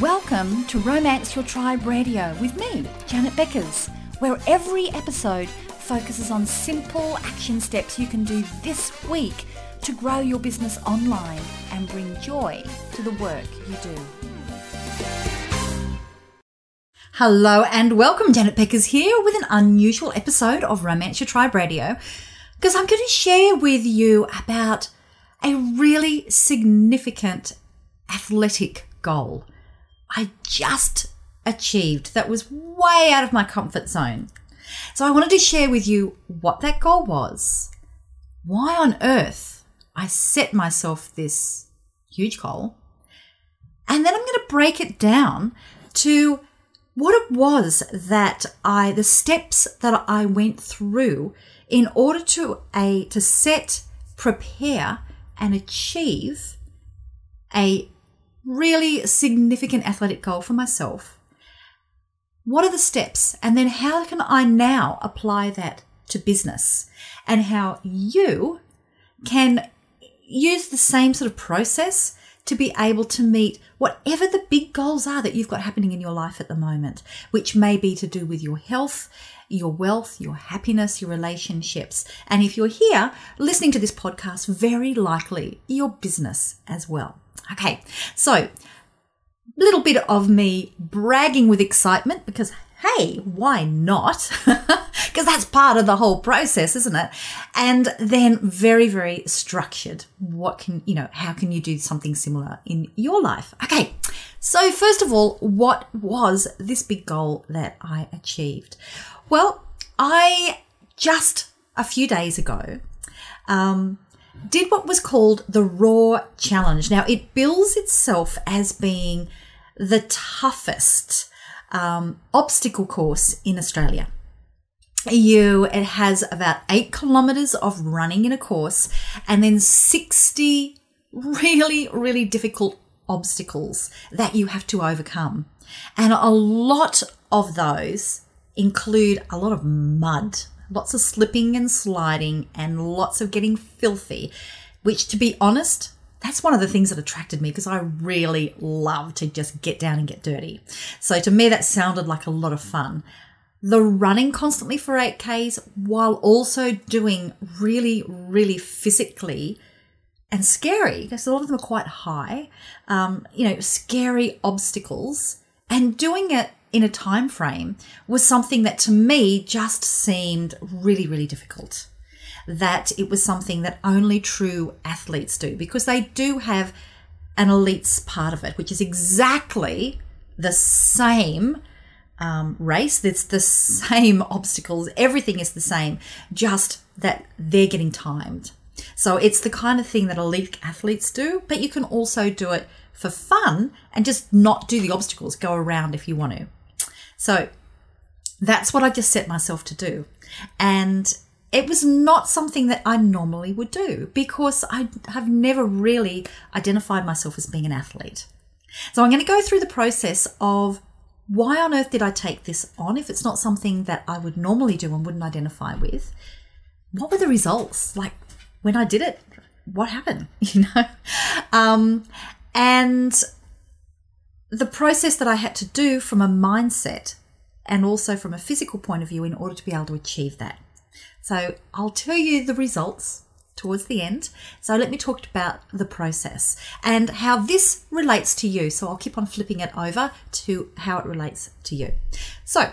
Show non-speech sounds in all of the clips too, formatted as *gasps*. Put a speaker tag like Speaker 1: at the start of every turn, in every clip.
Speaker 1: Welcome to Romance Your Tribe Radio with me, Janet Beckers, where every episode focuses on simple action steps you can do this week to grow your business online and bring joy to the work you do. Hello and welcome, Janet Beckers here with an unusual episode of Romance Your Tribe Radio because I'm going to share with you about a really significant athletic goal I just achieved. That was way out of my comfort zone. So I wanted to share with you what that goal was, why on earth I set myself this huge goal, and then I'm going to break it down to what it was that I, the steps that I went through in order to a to set, prepare, and achieve a really significant athletic goal for myself. What are the steps? And then how can I now apply that to business? And how you can use the same sort of process to be able to meet whatever the big goals are that you've got happening in your life at the moment, which may be to do with your health, your wealth, your happiness, your relationships. And if you're here listening to this podcast, very likely your business as well. Okay, so little bit of me bragging with excitement because hey, why not? *laughs* Because that's part of the whole process, isn't it? And then very, very structured. What can, you know, how can you do something similar in your life? Okay. So, first of all, what was this big goal that I achieved? Well, I just a few days ago um, did what was called the Raw Challenge. Now, it bills itself as being the toughest um, obstacle course in Australia. You, it has about eight kilometers of running in a course and then 60 really, really difficult obstacles that you have to overcome. And a lot of those include a lot of mud lots of slipping and sliding, and lots of getting filthy, which, to be honest, that's one of the things that attracted me because I really love to just get down and get dirty. So to me, that sounded like a lot of fun. The running constantly for 8Ks while also doing really, really physically and scary, because a lot of them are quite high, um, you know, scary obstacles and doing it in a time frame was something that to me just seemed really really difficult. That it was something that only true athletes do because they do have an elites part of it which is exactly the same um, race. It's the same *laughs* obstacles. Everything is the same just that they're getting timed. So it's the kind of thing that elite athletes do but you can also do it for fun and just not do the obstacles go around if you want to so that's what I just set myself to do. And it was not something that I normally would do because I have never really identified myself as being an athlete. So I'm going to go through the process of why on earth did I take this on if it's not something that I would normally do and wouldn't identify with? What were the results? Like when I did it, what happened? *laughs* You know? Um, and the process that I had to do from a mindset and also from a physical point of view in order to be able to achieve that. So I'll tell you the results towards the end. So let me talk about the process and how this relates to you. So I'll keep on flipping it over to how it relates to you. So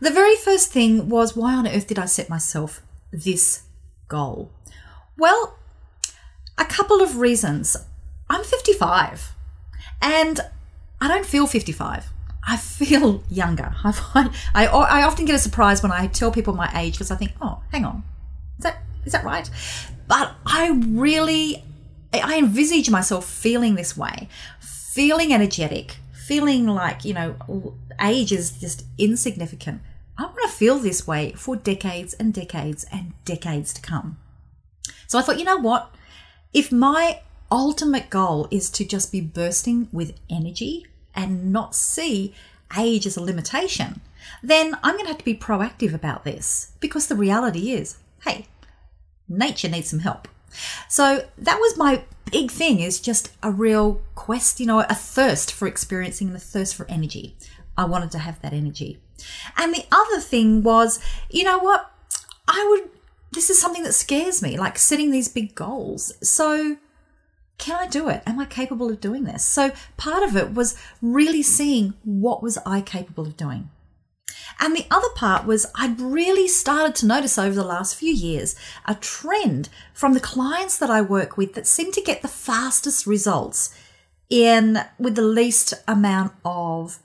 Speaker 1: the very first thing was why on earth did I set myself this goal? Well, a couple of reasons. I'm 55 and I don't feel 55. I feel younger. *laughs* I, I, I often get a surprise when I tell people my age because I think, oh, hang on, is that is that right? But I really, I envisage myself feeling this way, feeling energetic, feeling like you know, age is just insignificant. I want to feel this way for decades and decades and decades to come. So I thought, you know what? If my ultimate goal is to just be bursting with energy and not see age as a limitation, then I'm going to have to be proactive about this because the reality is hey, nature needs some help. So that was my big thing is just a real quest, you know, a thirst for experiencing a thirst for energy. I wanted to have that energy. And the other thing was, you know what? I would, this is something that scares me, like setting these big goals. So, can I do it? Am I capable of doing this? So, part of it was really seeing what was I capable of doing. And the other part was I'd really started to notice over the last few years a trend from the clients that I work with that seem to get the fastest results in with the least amount of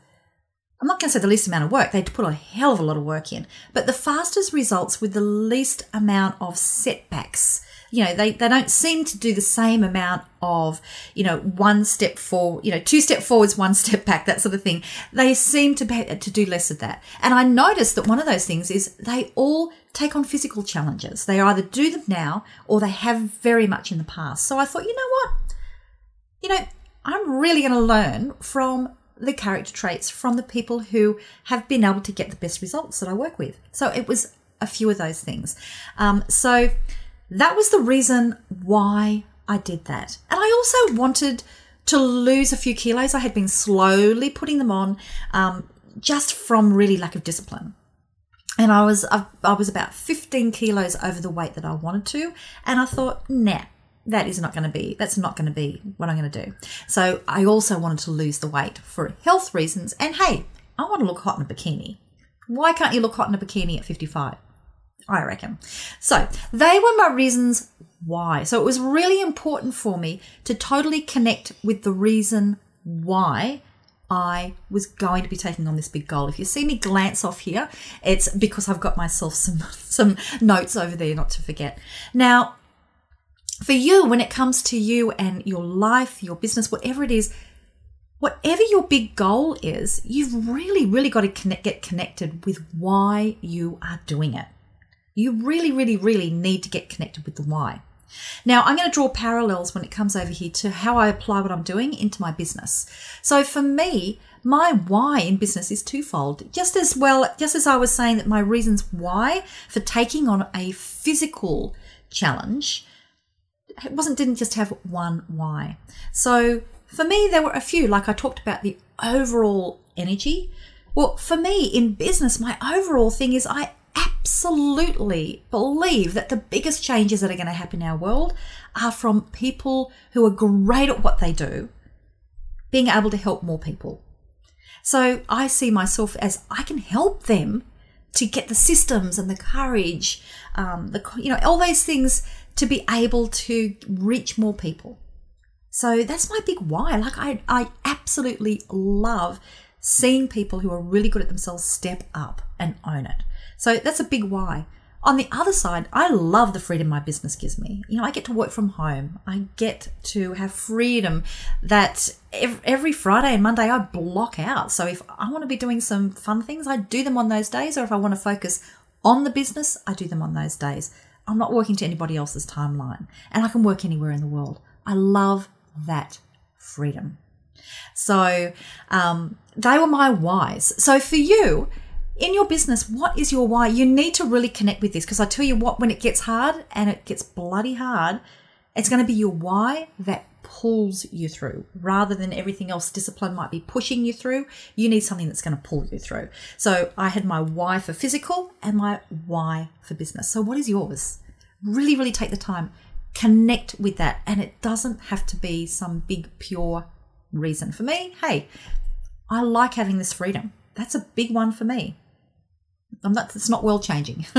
Speaker 1: I'm not going to say the least amount of work, they put a hell of a lot of work in, but the fastest results with the least amount of setbacks you know, they, they don't seem to do the same amount of, you know, one step forward, you know, two step forwards, one *laughs* step back, that sort of thing. They seem to be, to do less of that. And I noticed that one of those things is they all take on physical challenges. They either do them now or they have very much in the past. So I thought, you know what? You know, I'm really going to learn from the character traits from the people who have been able to get the best results that I work with. So it was a few of those things. Um, so that was the reason why I did that. And I also wanted to lose a few kilos. I had been slowly putting them on um, just from really lack of discipline. And I was I, I was about 15 kilos over the weight that I wanted to, and I thought, nah, that is not going to be that's not going to be what I'm going to do. So I also wanted to lose the weight for health reasons. And hey, I want to look hot in a bikini. Why can't you look hot in a bikini at 55? I reckon. So they were my reasons why. So it was really important for me to totally connect with the reason why I was going to be taking on this big goal. If you see me glance off here, it's because I've got myself *laughs* some some notes over there not to forget. Now, for you when it comes to you and your life, your business, whatever it is, whatever your big goal is, you've really really got to connect, get connected with why you are doing it. You really, really, really need to get connected with the why. Now, I'm going to draw parallels when it comes over here to how I apply what I'm doing into my business. So, for me, my why in business is twofold. Just as well, just as I was saying that my reasons why for taking on a physical challenge, it wasn't didn't just have one why. So, for me, there were a few. Like I talked about the overall energy. Well, for me in business, my overall thing is I absolutely believe that the biggest changes that are going to happen in our world are from people who are great at what they do being able to help more people. So I see myself as I can help them to get the systems and the courage, um, the you know all those things to be able to reach more people. So that's my big why. Like I, I absolutely love seeing people who are really good at themselves step up and own it. So that's a big why. On the other side, I love the freedom my business gives me. You know, I get to work from home. I get to have freedom that every Friday and Monday I block out. So if I want to be doing some fun things, I do them on those days. Or if I want to focus on the business, I do them on those days. I'm not working to anybody else's timeline and I can work anywhere in the world. I love that freedom. So um, they were my whys. So for you, in your business, what is your why? You need to really connect with this because I tell you what, when it gets hard and it gets bloody hard, it's going to be your why that pulls you through rather than everything else discipline might be pushing you through. You need something that's going to pull you through. So I had my why for physical and my why for business. So what is yours? Really, really take the time, connect with that. And it doesn't have to be some big, pure reason. For me, hey, I like having this freedom. That's a big one for me. I'm not, it's not world changing. *laughs*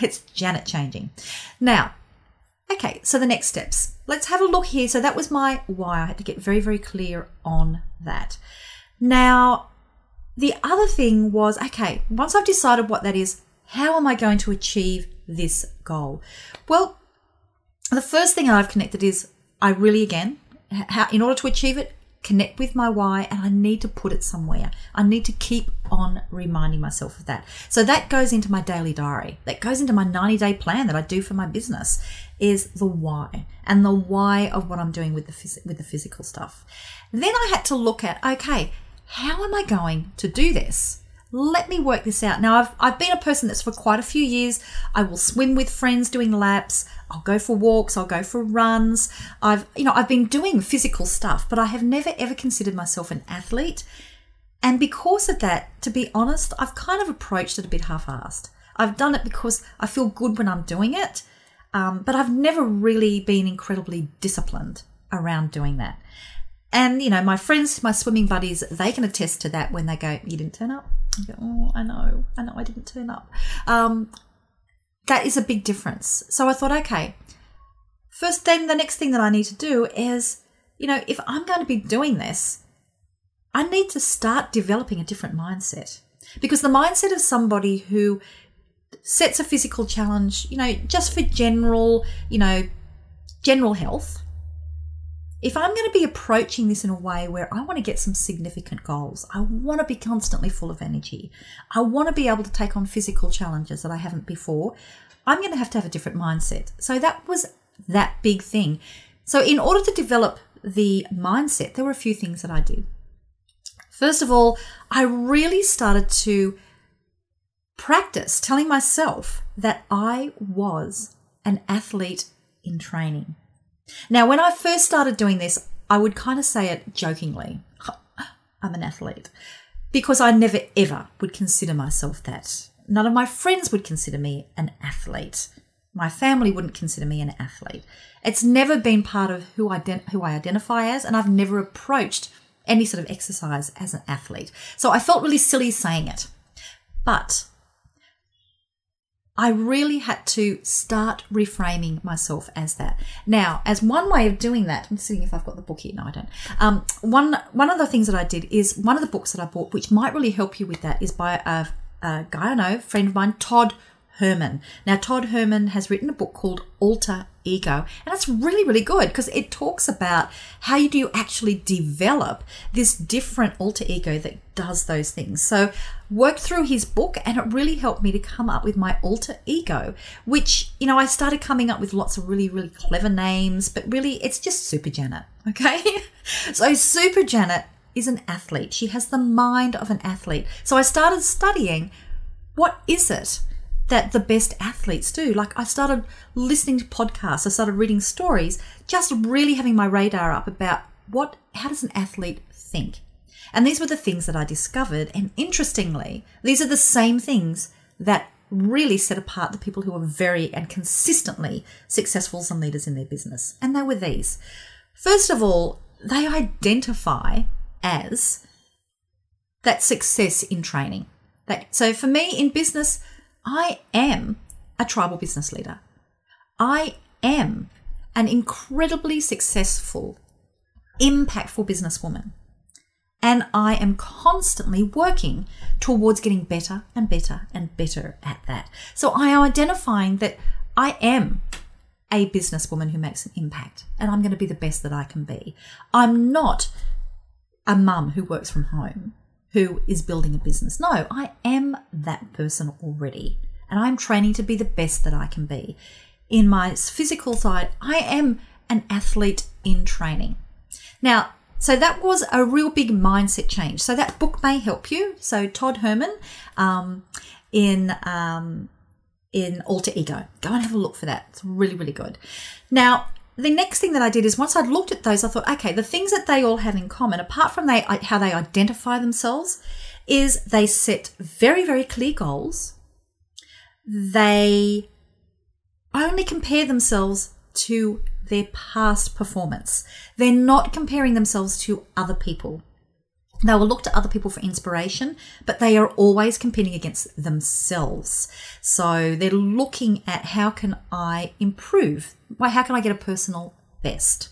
Speaker 1: it's Janet changing. Now, okay, so the next steps. Let's have a look here. So that was my why. I had to get very, very clear on that. Now, the other thing was okay, once I've decided what that is, how am I going to achieve this goal? Well, the first thing I've connected is I really, again, how, in order to achieve it, connect with my why and I need to put it somewhere. I need to keep on reminding myself of that. So that goes into my daily diary. That goes into my 90 day plan that I do for my business is the why and the why of what I'm doing with the phys- with the physical stuff. Then I had to look at okay, how am I going to do this? let me work this out. Now, I've, I've been a person that's for quite a few years. I will swim with friends doing laps. I'll go for walks. I'll go for runs. I've, you know, I've been doing physical stuff, but I have never ever considered myself an athlete. And because of that, to be honest, I've kind of approached it a bit half assed. I've done it because I feel good when I'm doing it, um, but I've never really been incredibly disciplined around doing that. And, you know, my friends, my swimming buddies, they can attest to that when they go, You didn't turn up. I go, Oh, I know, I know I didn't turn up. Um, that is a big difference. So I thought, okay, first, then the next thing that I need to do is, you know, if I'm going to be doing this, I need to start developing a different mindset. Because the mindset of somebody who sets a physical challenge, you know, just for general, you know, general health, if I'm going to be approaching this in a way where I want to get some significant goals, I want to be constantly full of energy, I want to be able to take on physical challenges that I haven't before, I'm going to have to have a different mindset. So that was that big thing. So, in order to develop the mindset, there were a few things that I did. First of all, I really started to practice telling myself that I was an athlete in training. Now, when I first started doing this, I would kind of say it jokingly *gasps* I'm an athlete because I never ever would consider myself that. None of my friends would consider me an athlete. My family wouldn't consider me an athlete. It's never been part of who I, who I identify as, and I've never approached any sort of exercise as an athlete. So I felt really silly saying it. But I really had to start reframing myself as that. Now, as one way of doing that, I'm seeing if I've got the book here. No, I don't. Um, one one of the things that I did is one of the books that I bought, which might really help you with that, is by a, a guy I know, friend of mine, Todd Herman. Now, Todd Herman has written a book called Alter Ego, and it's really, really good because it talks about how you do actually develop this different alter ego that does those things. So, worked through his book, and it really helped me to come up with my alter ego, which, you know, I started coming up with lots of really, really clever names, but really it's just Super Janet, *laughs* okay? so, Super Janet is an athlete, she has the mind of an athlete. So, I started studying what is it? That the best athletes do. Like I started listening to podcasts, I started reading stories, just really having my radar up about what how does an athlete think? And these were the things that I discovered and interestingly, these are the same things that really set apart the people who are very and consistently successful and leaders in their business. And they were these. First of all, they identify as that success in training. That so for me in business, I am a tribal business leader. I am an incredibly successful, impactful businesswoman. And I am constantly working towards getting better and better and better at that. So I am identifying that I am a businesswoman who makes an impact and I'm going to be the best that I can be. I'm not a mum who works from home who is building a business. No, I am that person already. And I'm training to be the best that I can be. In my physical side, I am an athlete in training. Now, so that was a real big mindset change. So that book may help you. So Todd Herman um, in um, in Alter Ego. Go and have a look for that. It's really really good. Now the next thing that I did is once I'd looked at those, I thought, okay, the things that they all have in common, apart from they uh, how they identify themselves, is they set very very clear goals. They only compare themselves to their past performance. They're not comparing themselves to other people. They will look to other people for inspiration, but they are always competing against themselves. So they're looking at how can I improve? Why, how can I get a personal best?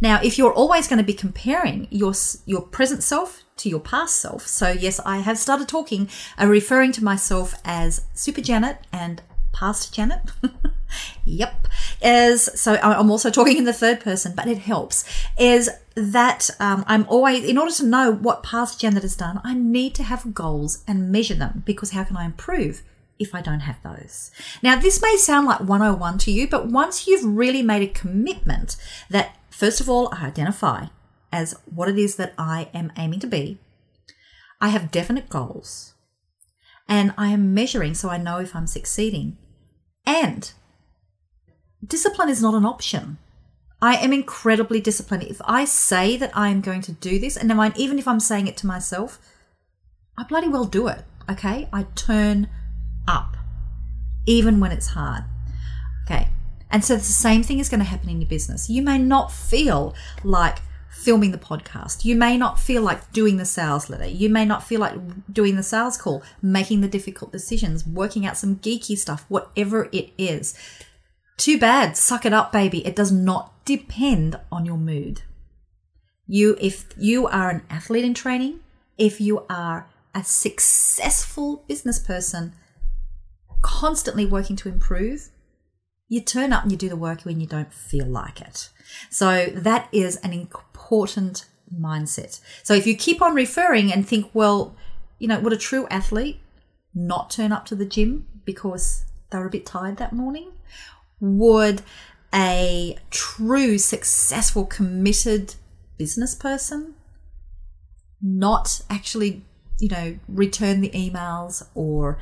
Speaker 1: Now, if you're always going to be comparing your your present self to your past self, so yes, I have started talking, uh, referring to myself as Super Janet and past Janet. *laughs* yep. Is so I'm also talking in the third person, but it helps. Is that um, I'm always in order to know what past Janet has done, I need to have goals and measure them because how can I improve? If I don't have those. Now, this may sound like 101 to you, but once you've really made a commitment that, first of all, I identify as what it is that I am aiming to be, I have definite goals, and I am measuring so I know if I'm succeeding. And discipline is not an option. I am incredibly disciplined. If I say that I am going to do this, and mind, even if I'm saying it to myself, I bloody well do it. Okay, I turn up, even when it's hard. Okay, and so the same thing is going to happen in your business. You may not feel like filming the podcast. You may not feel like doing the sales letter. You may not feel like doing the sales call, making the difficult decisions, working out some geeky stuff, whatever it is. Too bad. Suck it up, baby. It does not depend on your mood. You, if you are an athlete in training, if you are a successful business person, constantly working to improve, you turn up and you do the work when you don't feel like it. So that is an important mindset. So if you keep on referring and think, well, you know, would a true athlete not turn up to the gym because they were a bit tired that morning? Would a true, successful, committed business person not actually you know, return the emails or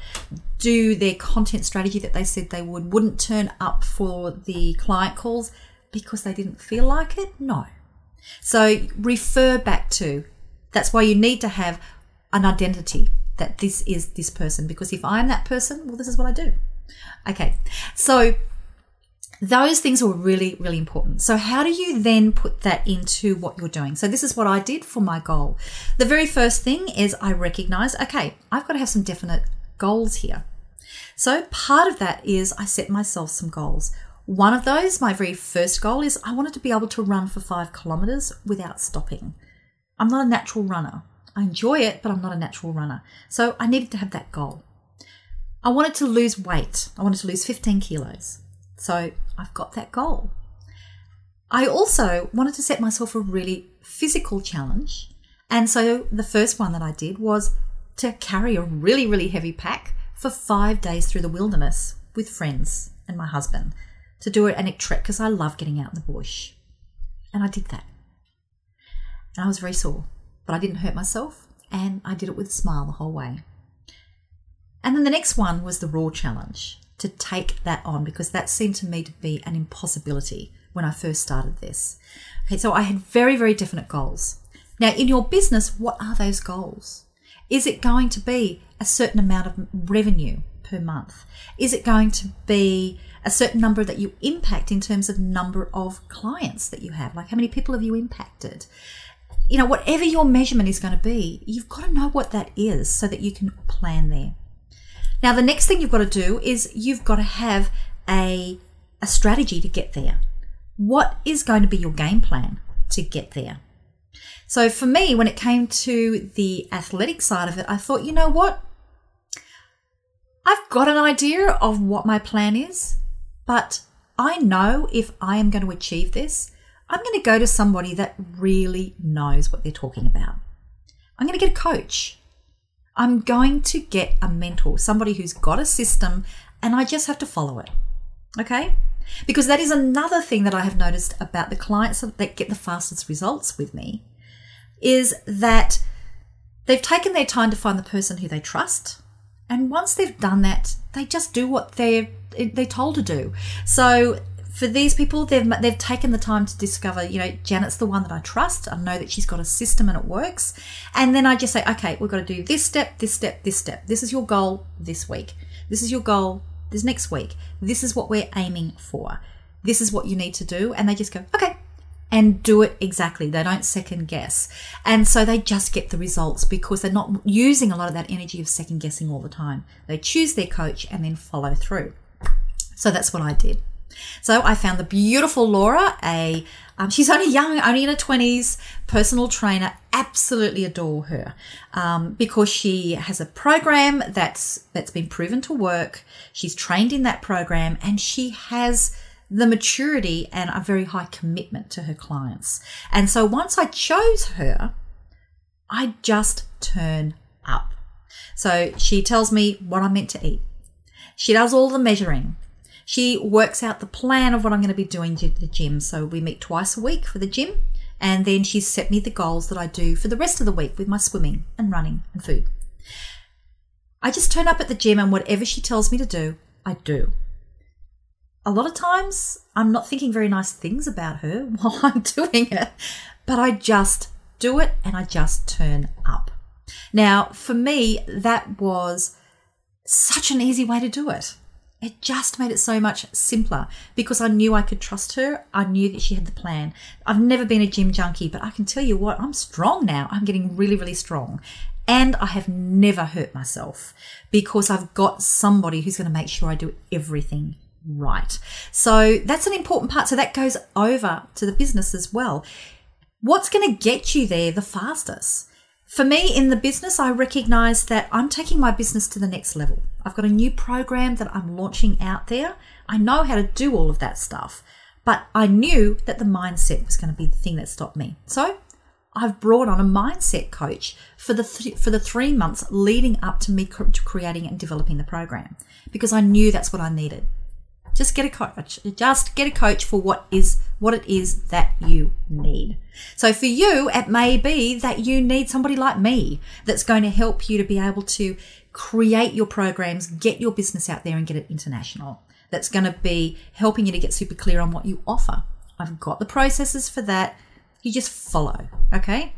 Speaker 1: do their content strategy that they said they would, wouldn't turn up for the client calls because they didn't feel like it? No. So refer back to that's why you need to have an identity that this is this person because if I'm that person, well, this is what I do. Okay. So those things are really, really important. So, how do you then put that into what you're doing? So, this is what I did for my goal. The very first thing is I recognize, okay, I've got to have some definite goals here. So, part of that is I set myself some goals. One of those, my very first goal, is I wanted to be able to run for five kilometers without stopping. I'm not a natural runner. I enjoy it, but I'm not a natural runner. So, I needed to have that goal. I wanted to lose weight. I wanted to lose 15 kilos. So I've got that goal. I also wanted to set myself a really physical challenge. And so the first one that I did was to carry a really, really heavy pack for five days through the wilderness with friends and my husband to do an anic trek because I love getting out in the bush. And I did that. And I was very sore, but I didn't hurt myself and I did it with a smile the whole way. And then the next one was the raw challenge to take that on because that seemed to me to be an impossibility when I first started this. Okay, so I had very, very definite goals. Now, in your business, what are those goals? Is it going to be a certain amount of revenue per month? Is it going to be a certain number that you impact in terms of number of clients that you have? Like how many people have you impacted? You know, whatever your measurement is going to be, you've got to know what that is so that you can plan there. Now, the next thing you've got to do is you've got to have a, a strategy to get there. What is going to be your game plan to get there? So, for me, when it came to the athletic side of it, I thought, you know what? I've got an idea of what my plan is, but I know if I am going to achieve this, I'm going to go to somebody that really knows what they're talking about. I'm going to get a coach. I'm going to get a mentor, somebody who's got a system, and I just have to follow it. Okay? Because that is another thing that I have noticed about the clients that get the fastest results with me is that they've taken their time to find the person who they trust. And once they've done that, they just do what they're they're told to do. So for these people, they've they've taken the time to discover, you know, Janet's the one that I trust. I know that she's got a system and it works. And then I just say, okay, we've got to do this step, this step, this step. This is your goal this week. This is your goal this next week. This is what we're aiming for. This is what you need to do. And they just go, okay, and do it exactly. They don't second guess. And so they just get the results because they're not using a lot of that energy of second guessing all the time. They choose their coach and then follow through. So that's what I did. So I found the beautiful Laura, a um, she's only young, only in her twenties, personal trainer. Absolutely adore her um, because she has a program that's that's been proven to work. She's trained in that program, and she has the maturity and a very high commitment to her clients. And so once I chose her, I just turn up. So she tells me what I'm meant to eat. She does all the measuring. She works out the plan of what I'm going to be doing to the gym. So we meet twice a week for the gym. And then she's set me the goals that I do for the rest of the week with my swimming and running and food. I just turn up at the gym and whatever she tells me to do, I do. A lot of times I'm not thinking very nice things about her *laughs* while I'm doing it, but I just do it and I just turn up. Now, for me, that was such an easy way to do it. It just made it so much simpler because I knew I could trust her. I knew that she had the plan. I've never been a gym junkie, but I can tell you what, I'm strong now. I'm getting really, really strong. And I have never hurt myself because I've got somebody who's going to make sure I do everything right. So that's an important part. So that goes over to the business as well. What's going to get you there the fastest? For me in the business, I recognize that I'm taking my business to the next level. I've got a new program that I'm launching out there. I know how to do all of that stuff, but I knew that the mindset was going to be the thing that stopped me. So I've brought on a mindset coach for the th- for the three months leading up to me creating and developing the program because I knew that's what I needed. Just get a coach. Just get a coach for what is what it is that you need. So for you, it may be that you need somebody like me that's going to help you to be able to create your programs, get your business out there and get it international. That's going to be helping you to get super clear on what you offer. I've got the processes for that. You just follow, okay?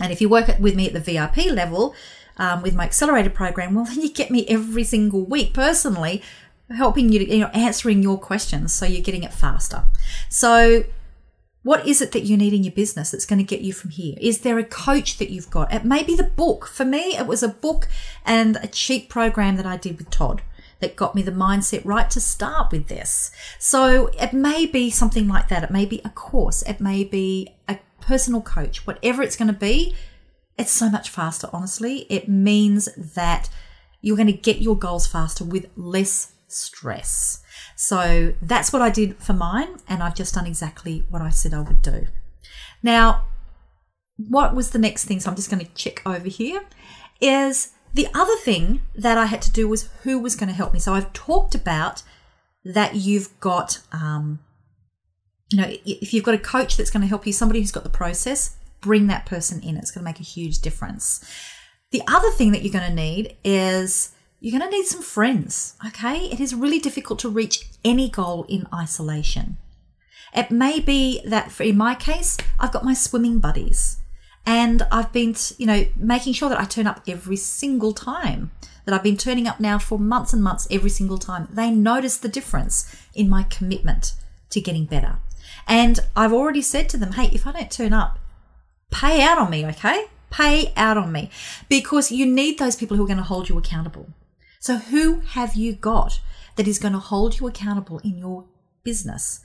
Speaker 1: And if you work with me at the VIP level um, with my accelerated program, well, *laughs* then you get me every single week personally helping you to, you know, answering your questions so you're getting it faster. So, what is it that you need in your business that's going to get you from here? Is there a coach that you've got? It may be the book. For me, it was a book and a cheap program that I did with Todd that got me the mindset right to start with this. So it may be something like that. It may be a course. It may be a personal coach. Whatever it's going to be, it's so much faster, honestly. It means that you're going to get your goals faster with less stress. So that's what I did for mine, and I've just done exactly what I said I would do. Now, what was the next thing? So I'm just going to check over here. Is the other thing that I had to do was who was going to help me. So I've talked about that you've got, um, you know, if you've got a coach that's going to help you, somebody who's got the process, bring that person in. It's going to make a huge difference. The other thing that you're going to need is you're going to need some friends, okay? It is really difficult to reach any goal in isolation. It may be that, for in my case, I've got my swimming buddies and I've been, you know, making sure that I turn up every single time. That I've been turning up now for months and months every single time. They notice the difference in my commitment to getting better. And I've already said to them, hey, if I don't turn up, pay out on me, okay? Pay out on me because you need those people who are going to hold you accountable. So, who have you got that is going to hold you accountable in your business?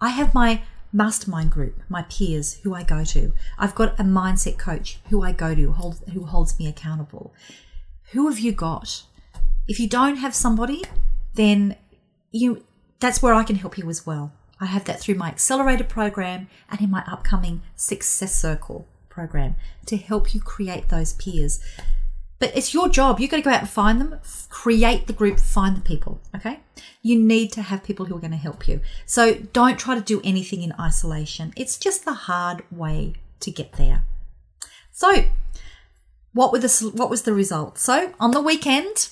Speaker 1: I have my mastermind group, my peers who I go to. I've got a mindset coach who I go to, who holds me accountable. Who have you got? If you don't have somebody, then you that's where I can help you as well. I have that through my accelerator program and in my upcoming success circle program to help you create those peers but it's your job. You've got to go out and find them, create the group, find the people. Okay. You need to have people who are going to help you. So don't try to do anything in isolation. It's just the hard way to get there. So, what were the what was the result? So on the weekend,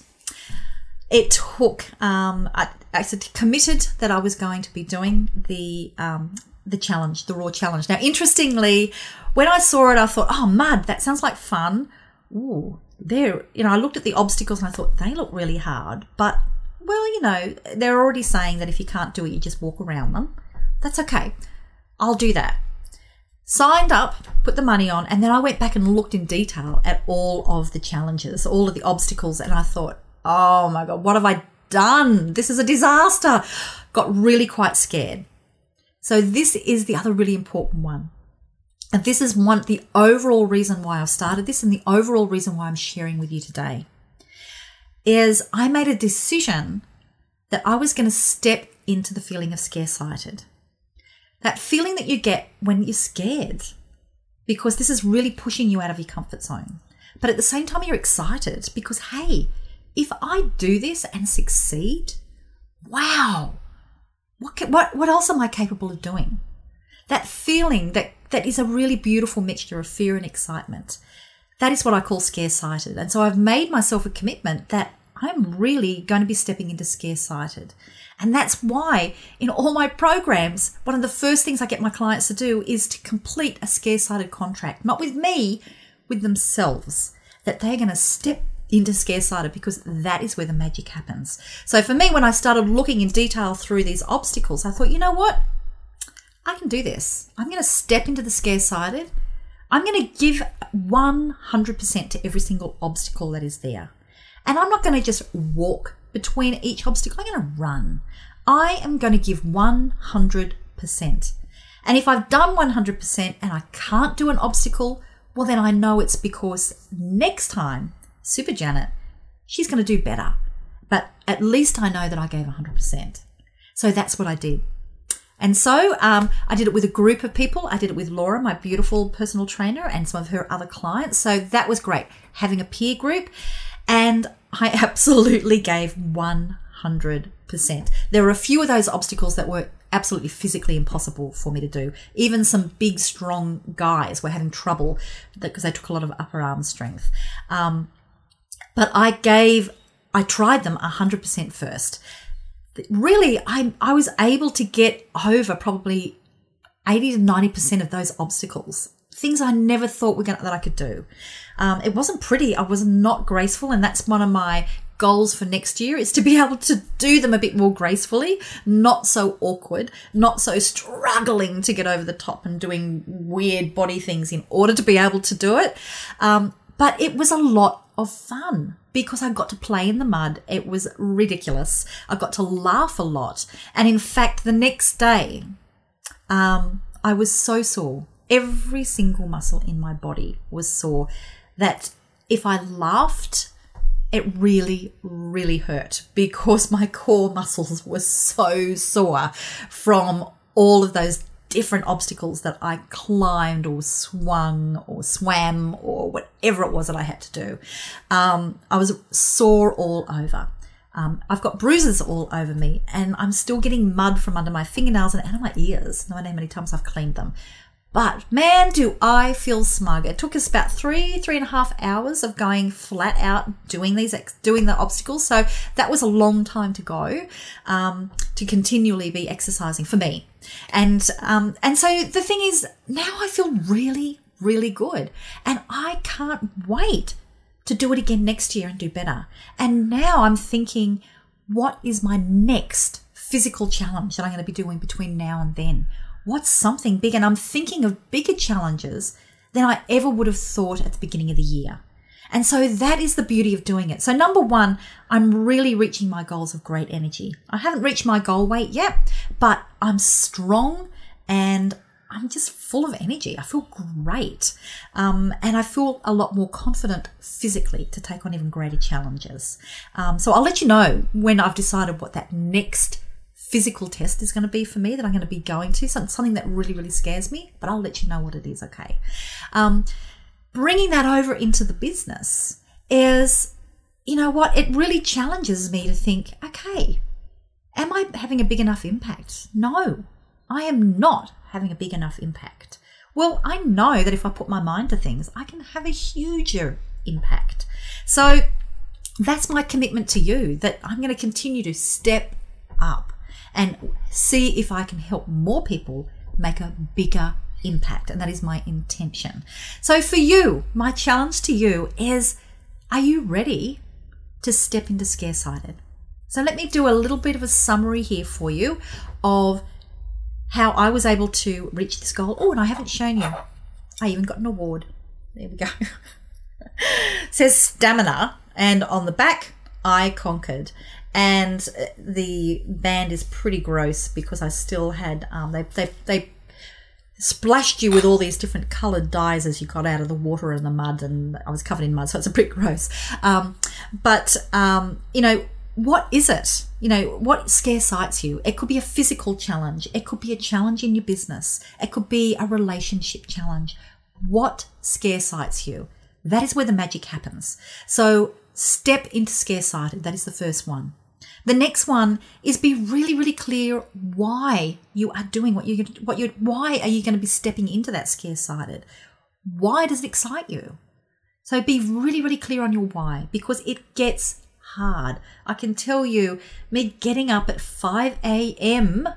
Speaker 1: it took. Um, I, I committed that I was going to be doing the um, the challenge, the raw challenge. Now, interestingly, when I saw it, I thought, "Oh, mud! That sounds like fun." Ooh, they're, you know, I looked at the obstacles and I thought they look really hard, but well, you know, they're already saying that if you can't do it, you just walk around them. That's okay. I'll do that. Signed up, put the money on, and then I went back and looked in detail at all of the challenges, all of the obstacles, and I thought, oh my God, what have I done? This is a disaster. Got really quite scared. So, this is the other really important one. And this is one the overall reason why I've started this and the overall reason why I'm sharing with you today is I made a decision that I was going to step into the feeling of scare-sighted. That feeling that you get when you're scared because this is really pushing you out of your comfort zone. But at the same time you're excited because hey, if I do this and succeed, wow. What can, what what else am I capable of doing? That feeling that that is a really beautiful mixture of fear and excitement. That is what I call scare sighted. And so I've made myself a commitment that I'm really going to be stepping into scare sighted. And that's why in all my programs, one of the first things I get my clients to do is to complete a scare sighted contract, not with me, with themselves, that they're going to step into scare sighted because that is where the magic happens. So for me, when I started looking in detail through these obstacles, I thought, you know what? I can do this. I'm going to step into the scare sighted. I'm going to give 100% to every single obstacle that is there. And I'm not going to just walk between each obstacle, I'm going to run. I am going to give 100%. And if I've done 100% and I can't do an obstacle, well, then I know it's because next time, Super Janet, she's going to do better. But at least I know that I gave 100%. So that's what I did. And so um, I did it with a group of people. I did it with Laura, my beautiful personal trainer, and some of her other clients. So that was great, having a peer group. And I *laughs* absolutely gave 100%. There were a few of those obstacles that were absolutely physically impossible for me to do. Even some big, strong guys were having trouble because they took a lot of upper arm strength. Um, but I gave, I tried them 100% first. Really, I, I was able to get over probably 80 to 90% of those obstacles things I never thought were gonna, that I could do. Um, it wasn't pretty. I was not graceful, and that's one of my goals for next year is to be *laughs* able to do them a bit more gracefully, not so awkward, not so struggling to get over the top and doing weird body things in order to be able to do it. Um, but it was a lot of fun because I got to play in the mud. It was ridiculous. I got to laugh a lot. And in fact, the next day, um, I was so sore every single muscle in my body was sore that if I laughed, it really, really hurt because *laughs* my core muscles were so sore from all of those different obstacles that I climbed or swung or swam or whatever it was that I had to do. Um, I was sore all over. Um, I've got bruises all over me and I'm still getting mud from under my fingernails and out of my ears. No idea how many times I've cleaned them. But man, do I feel smug. It took us about three, three and a half hours of going flat out doing these, doing the obstacles. So that was a long time to go um, to continually be exercising for me. And um, and so the thing is, now I feel really, really good, and I can't wait to do it again next year and do better. And now I'm thinking, what is my next physical challenge that I'm going to be doing between now and then? what's something big? And I'm thinking of bigger challenges than I ever would have thought at the beginning of the year. And so that is the beauty of doing it. So, number one, I'm really reaching my goals of great energy. I haven't reached my goal weight yet, but I'm strong and I'm just full of energy. I feel great. Um, and I feel a lot more confident physically to take on even greater challenges. Um, so, I'll let you know when I've decided what that next physical test is going to be for me that I'm going to be going to, something that really, really scares me, but I'll let you know what it is, okay? Um, bringing that over into the business is, you know what, it really challenges me to think, okay, am I having a big enough impact? No, I am not having a big enough impact. Well, I know that if I put my mind to things, I can have a huger impact. So that's my commitment to you that I'm going to continue to step up and see if I can help more people make a bigger impact. And that is my intention. So for you, my challenge to you is are you ready to step into scare sighted? So let me do a little bit of a summary here for you of how I was able to reach this goal. Oh, and I haven't shown you. I even got an award. There we go. *laughs* says stamina, and on the back, I conquered and the band is pretty gross because I still had um, they they they splashed you with all these different coloured dyes as you got out of the water and the mud, and I was covered in mud, so it's a bit *laughs* gross. Um, but um, you know. What is it? You know, what scare sights you? It could be a physical challenge. It could be a challenge in your business. It could be a relationship challenge. What scare sights you? That is where the magic happens. So step into scare sighted. That is the first one. The next one is be really, really clear why you are doing what you what you why are you going to be stepping into that scare sighted? Why does it excite you? So be really, really clear on your why because it gets hard. I can tell you, me getting up at 5 a.m.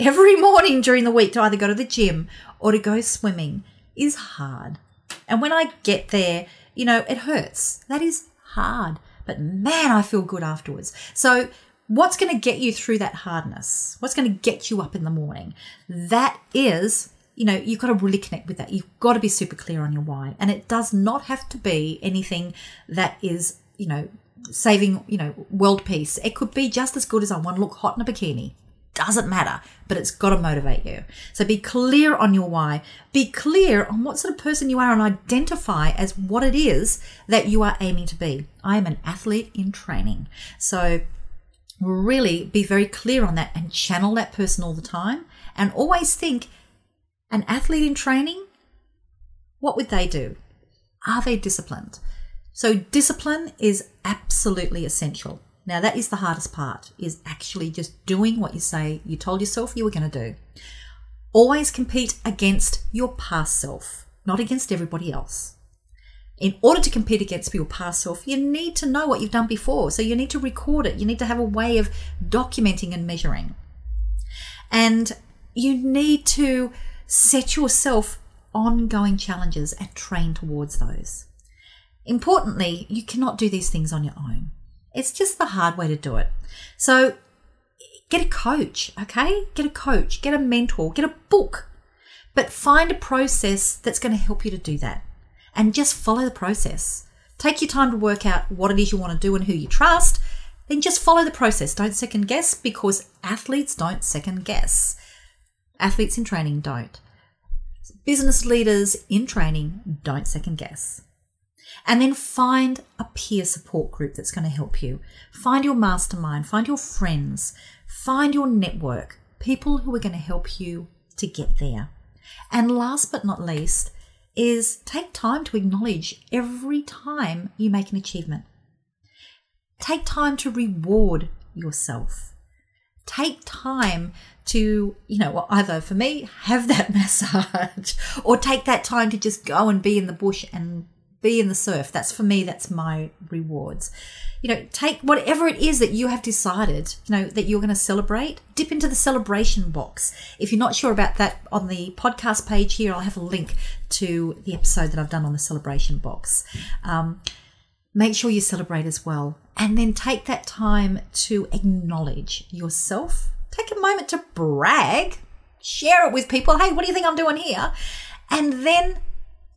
Speaker 1: every *laughs* morning during the week to either go to the gym or to go swimming is hard. And when I get there, you know, it hurts. That is hard. But man, I feel good afterwards. So, what's going to get you through that hardness? What's going to get you up in the morning? That is, you know, you've got to really connect with that. You've got to be super clear on your why. And it does not have to be anything that is, you know, saving, you know, world peace. It could be just as good as I want to look hot in a bikini doesn't matter, but it's got to motivate you. So be clear on your why. Be clear on what sort of person you are and identify as what it is that you are aiming to be. I am an athlete in training. So really be very clear on that and channel that person all the time and always think an athlete in training, what would they do? Are they disciplined? So discipline is absolutely essential. Now that is the hardest part is actually just doing what you say you told yourself you were going to do. Always compete against your past self, not against everybody else. In order to compete against your past self, you need to know what you've done before. So you need to record it. You need to have a way of documenting and measuring. And you need to set yourself ongoing challenges and train towards those. Importantly, you cannot do these things on your own. It's just the hard way to do it. So get a coach, okay? Get a coach, get a mentor, get a book, but find a process that's going to help you to do that and just follow the process. Take your time to work out what it is you want to do and who you trust. Then just follow the process. Don't second guess because athletes don't second guess. Athletes in training don't. Business leaders in training don't second guess. And then find a peer support group that's going to help you. Find your mastermind, find your friends, find your network, people who are going to help you to get there. And last but not least, is take time to acknowledge every time you make an achievement. Take time to reward yourself. Take time to, you know, either for me, have that *laughs* massage or take that time to just go and be in the bush and be in the surf. That's for me, that's my rewards. You know, take whatever it is that you have decided, you know, that you're going to celebrate, dip into the celebration box. If you're not sure about that on the podcast page here, I'll have a link to the episode that I've done on the celebration box. Um, make sure you celebrate as well. And then take that time to acknowledge yourself. Take a moment to brag, share it with people. Hey, what do you think I'm doing here? And then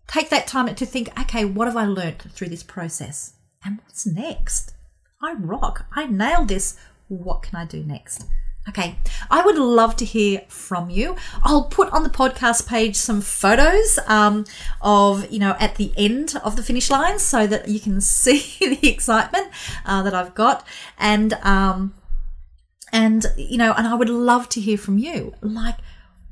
Speaker 1: take that time to think, okay, what have I learned through this process? And what's next? I rock. I nailed this. What can I do next? Okay, I would love to hear from you. I'll put on the podcast page some photos um, of, you know, at the end of the finish line so that you can *laughs* see the excitement uh, that I've got. And, um, and, you know, and I would love to hear from you. Like,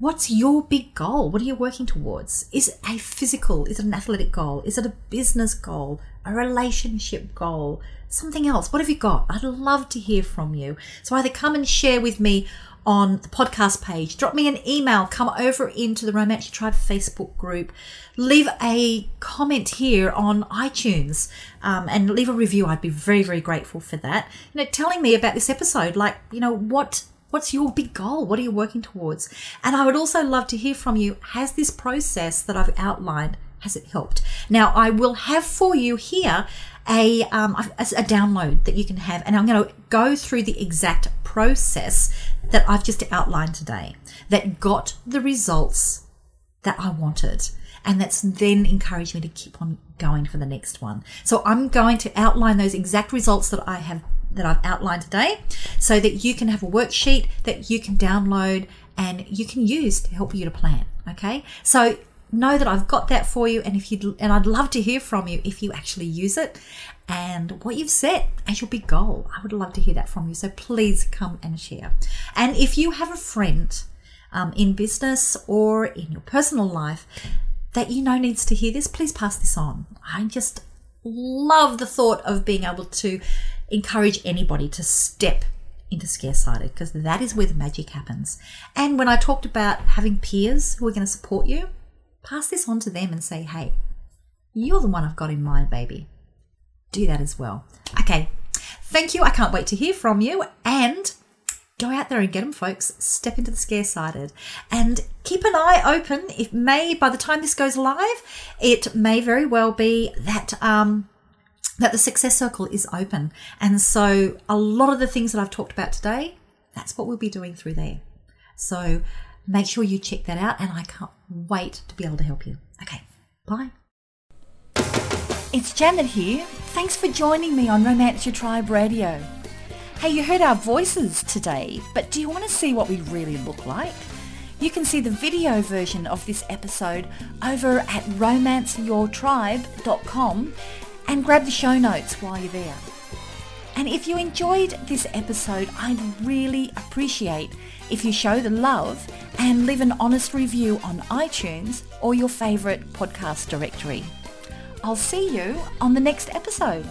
Speaker 1: What's your big goal? What are you working towards? Is it a physical? Is it an athletic goal? Is it a business goal? A relationship goal? Something else? What have you got? I'd love to hear from you. So either come and share with me on the podcast page, drop me an email, come over into the Romance Tribe Facebook group, leave a comment here on iTunes, um, and leave a review. I'd be very, very grateful for that. You know, telling me about this episode, like, you know, what What's your big goal? What are you working towards? And I would also love to hear from you. Has this process that I've outlined has it helped? Now I will have for you here a um, a, a download that you can have, and I'm going to go through the exact process that I've just outlined today that got the results that I wanted and that's then encouraged me to keep on going for the next one. So I'm going to outline those exact results that I have that I've outlined today so that you can have a worksheet that you can download and you can use to help you to plan. Okay. So know that I've got that for you and if you and I'd love to hear from you if you actually use it and what you've set as your big goal. I would love to hear that from you. So please come and share. And if you have a friend um, in business or in your personal life that you know needs to hear this, please pass this on. I just love the thought of being able to encourage anybody to step into scaresighted because that is where the magic happens. And when I talked about having peers who are going to support you, pass this on to them and say, hey, you're the one I've got in mind, baby. Do that as well. Okay. Thank you. I can't wait to hear from you. And go out there and get them, folks. Step into the scare sighted and keep an eye open. It may, by the time this goes live, it may very well be that um, that the success circle is open. And so a lot of the things that I've talked about today, that's what we'll be doing through there. So make sure you check that out, and I can't wait to be able to help you. Okay, bye. It's Janet here. Thanks for joining me on Romance Your Tribe Radio. Hey, you heard our voices today, but do you want to see what we really look like? You can see the video version of this episode over at romanceyourtribe.com and grab the show notes while you're there. And if you enjoyed this episode, I'd really appreciate if you show the love and leave an honest review on iTunes or your favourite podcast directory. I'll see you on the next episode.